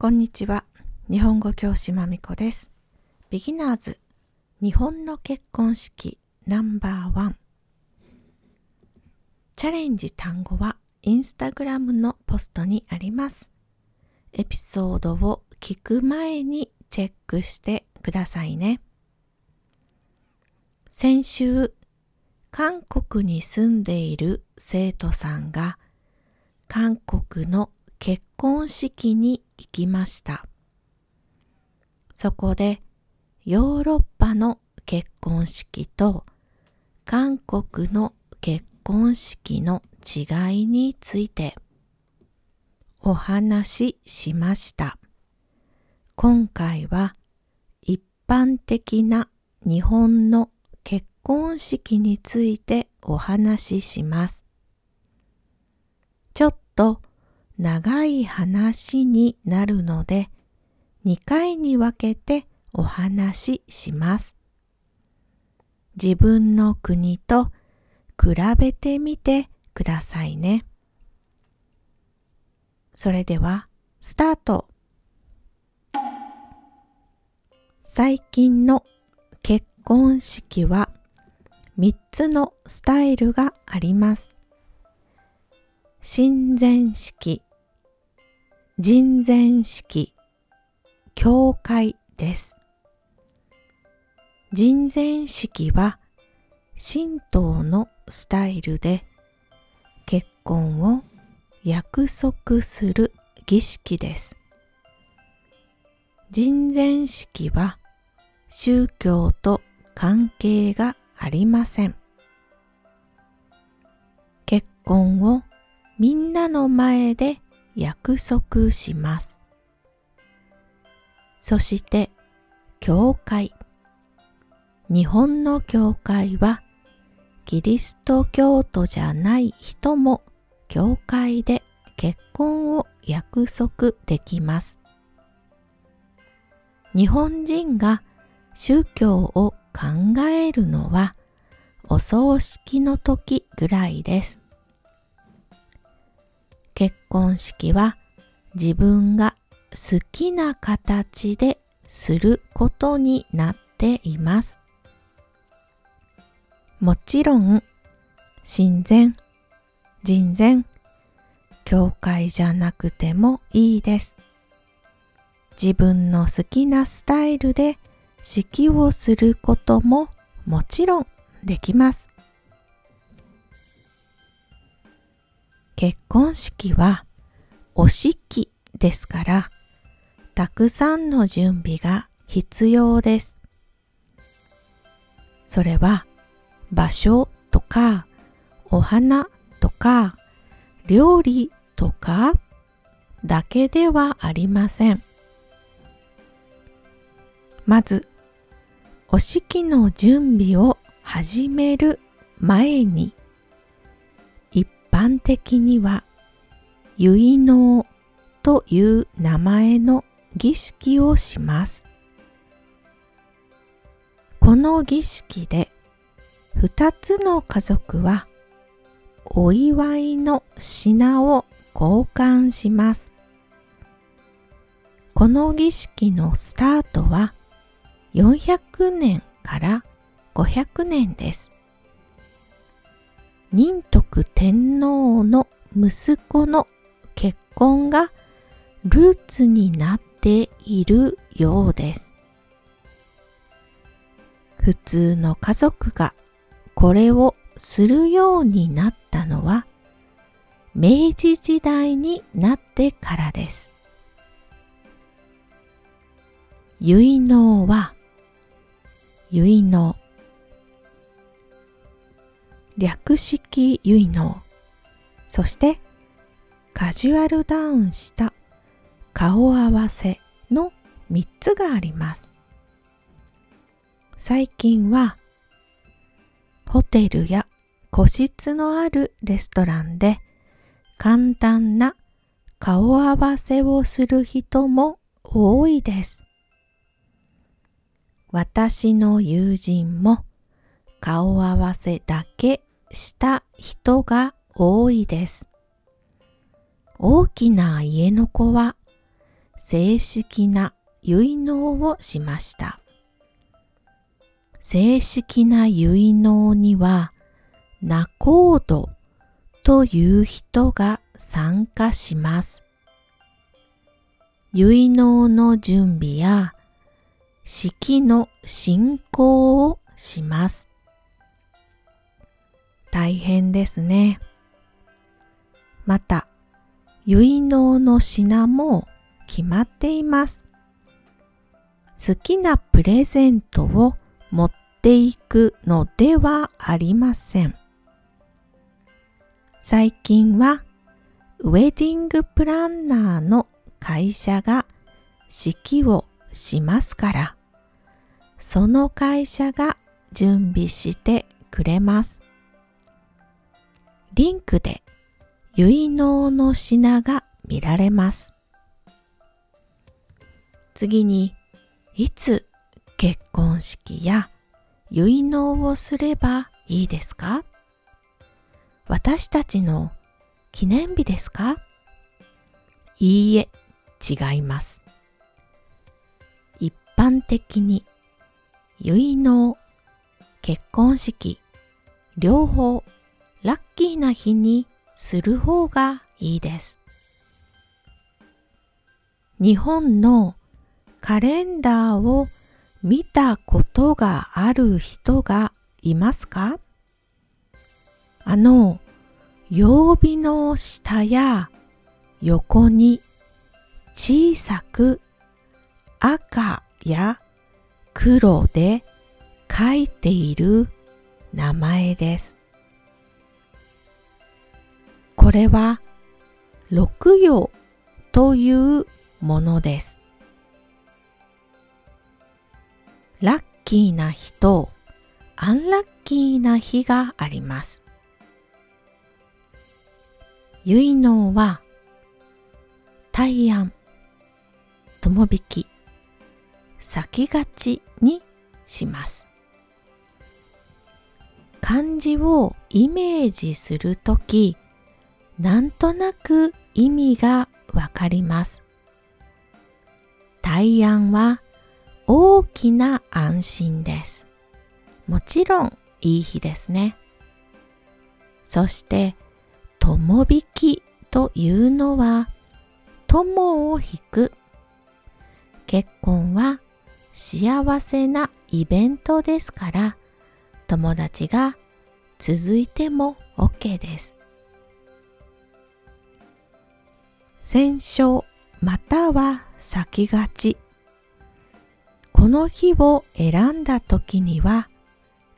こんにちは。日本語教師まみこです。ビギナーズ日本の結婚式ナンバーワンチャレンジ単語はインスタグラムのポストにあります。エピソードを聞く前にチェックしてくださいね。先週、韓国に住んでいる生徒さんが韓国の結婚式に行きました。そこでヨーロッパの結婚式と韓国の結婚式の違いについてお話ししました。今回は一般的な日本の結婚式についてお話しします。ちょっと長い話になるので2回に分けてお話しします。自分の国と比べてみてくださいね。それではスタート最近の結婚式は3つのスタイルがあります。親善式、人前式、教会です。人前式は神道のスタイルで結婚を約束する儀式です。人前式は宗教と関係がありません。結婚をみんなの前で約束します。そして、教会。日本の教会は、キリスト教徒じゃない人も教会で結婚を約束できます。日本人が宗教を考えるのはお葬式の時ぐらいです。結婚式は自分が好きな形ですることになっています。もちろん、親善、人善、教会じゃなくてもいいです。自分の好きなスタイルで式をすることももちろんできます。結婚式はお式ですから、たくさんの準備が必要です。それは場所とかお花とか料理とかだけではありません。まず、お式の準備を始める前に般的には結納という名前の儀式をします。この儀式で二つの家族はお祝いの品を交換します。この儀式のスタートは400年から500年です。仁徳天皇の息子の結婚がルーツになっているようです。普通の家族がこれをするようになったのは明治時代になってからです。結納は結納略式結納そしてカジュアルダウンした顔合わせの3つがあります。最近はホテルや個室のあるレストランで簡単な顔合わせをする人も多いです。私の友人も顔合わせだけした人が多いです。大きな家の子は正式な結納をしました。正式な結納には、仲人という人が参加します。結納の準備や式の進行をします。大変ですね。また、結納の品も決まっています。好きなプレゼントを持っていくのではありません。最近はウェディングプランナーの会社が式をしますから、その会社が準備してくれます。リンクで結納の品が見られます。次に、いつ結婚式や結納をすればいいですか？私たちの記念日ですか？いいえ、違います。一般的に結納、結婚式、両方ラッキーな日にする方がいいです。日本のカレンダーを見たことがある人がいますか？あの、曜日の下や横に小さく赤や黒で書いている名前です。これは六葉というものです。ラッキーな日とアンラッキーな日があります。結納は大安、友引き、先勝ちにします。漢字をイメージするとき、なんとなく意味がわかります。大安は大きな安心です。もちろんいい日ですね。そして、友引きというのは、友を引く。結婚は幸せなイベントですから、友達が続いても OK です。戦勝または先勝ちこの日を選んだ時には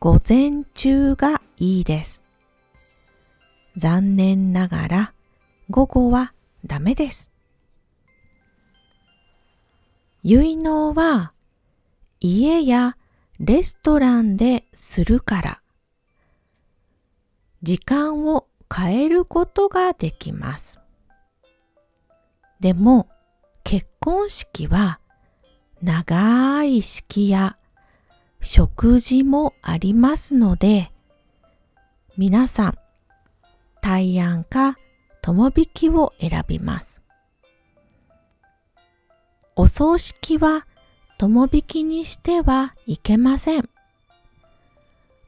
午前中がいいです。残念ながら午後はダメです。結納は家やレストランでするから時間を変えることができます。でも結婚式は長い式や食事もありますので、皆さん、大安か友引きを選びます。お葬式は友引きにしてはいけません。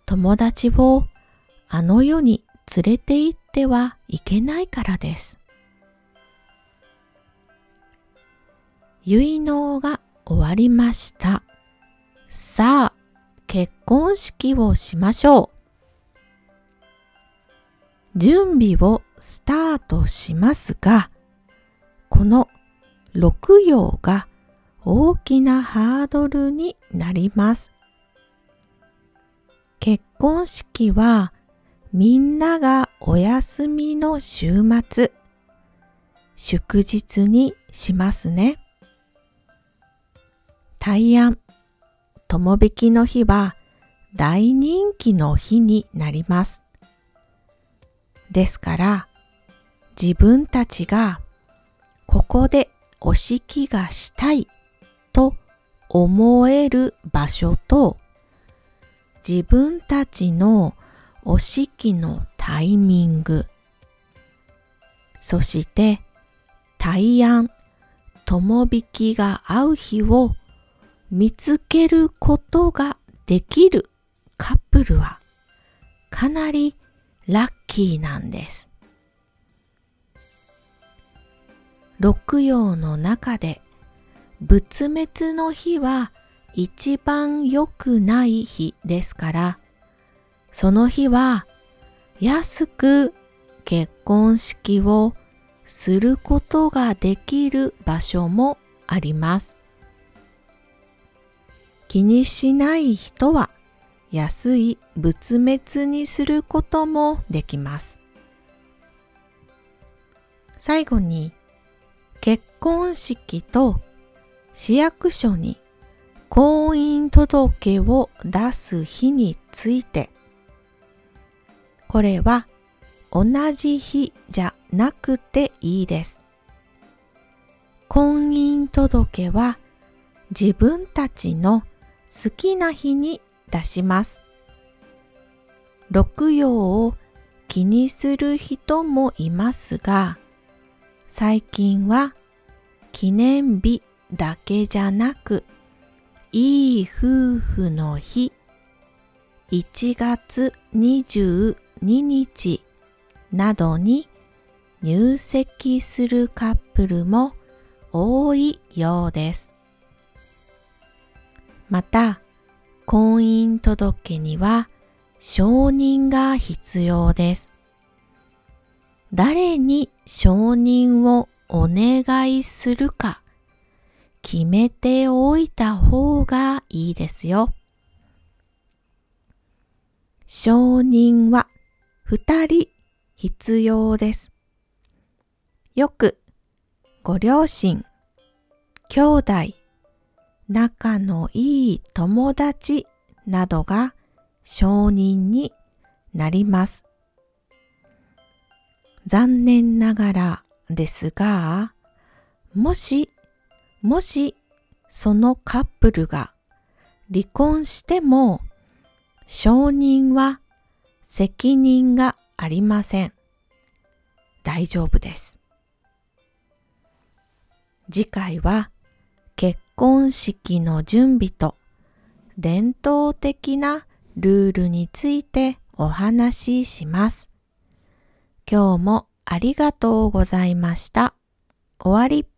友達をあの世に連れて行ってはいけないからです。結納が終わりました。さあ、結婚式をしましょう。準備をスタートしますが、この6行が大きなハードルになります。結婚式はみんながお休みの週末、祝日にしますね。大安、友引きの日は大人気の日になります。ですから、自分たちがここでお式がしたいと思える場所と自分たちのお式のタイミング、そして大安、友引きが合う日を見つけることができるカップルはかなりラッキーなんです。六曜の中で仏滅の日は一番良くない日ですから、その日は安く結婚式をすることができる場所もあります。気にしない人は安い仏滅にすることもできます。最後に結婚式と市役所に婚姻届を出す日についてこれは同じ日じゃなくていいです。婚姻届は自分たちの好きな日に出します。六曜を気にする人もいますが、最近は記念日だけじゃなく、いい夫婦の日、1月22日などに入籍するカップルも多いようです。また、婚姻届には承認が必要です。誰に承認をお願いするか決めておいた方がいいですよ。承認は二人必要です。よくご両親、兄弟、仲のいい友達などが承認になります。残念ながらですが、もし、もしそのカップルが離婚しても承認は責任がありません。大丈夫です。次回は結婚式の準備と伝統的なルールについてお話しします。今日もありがとうございました。終わり。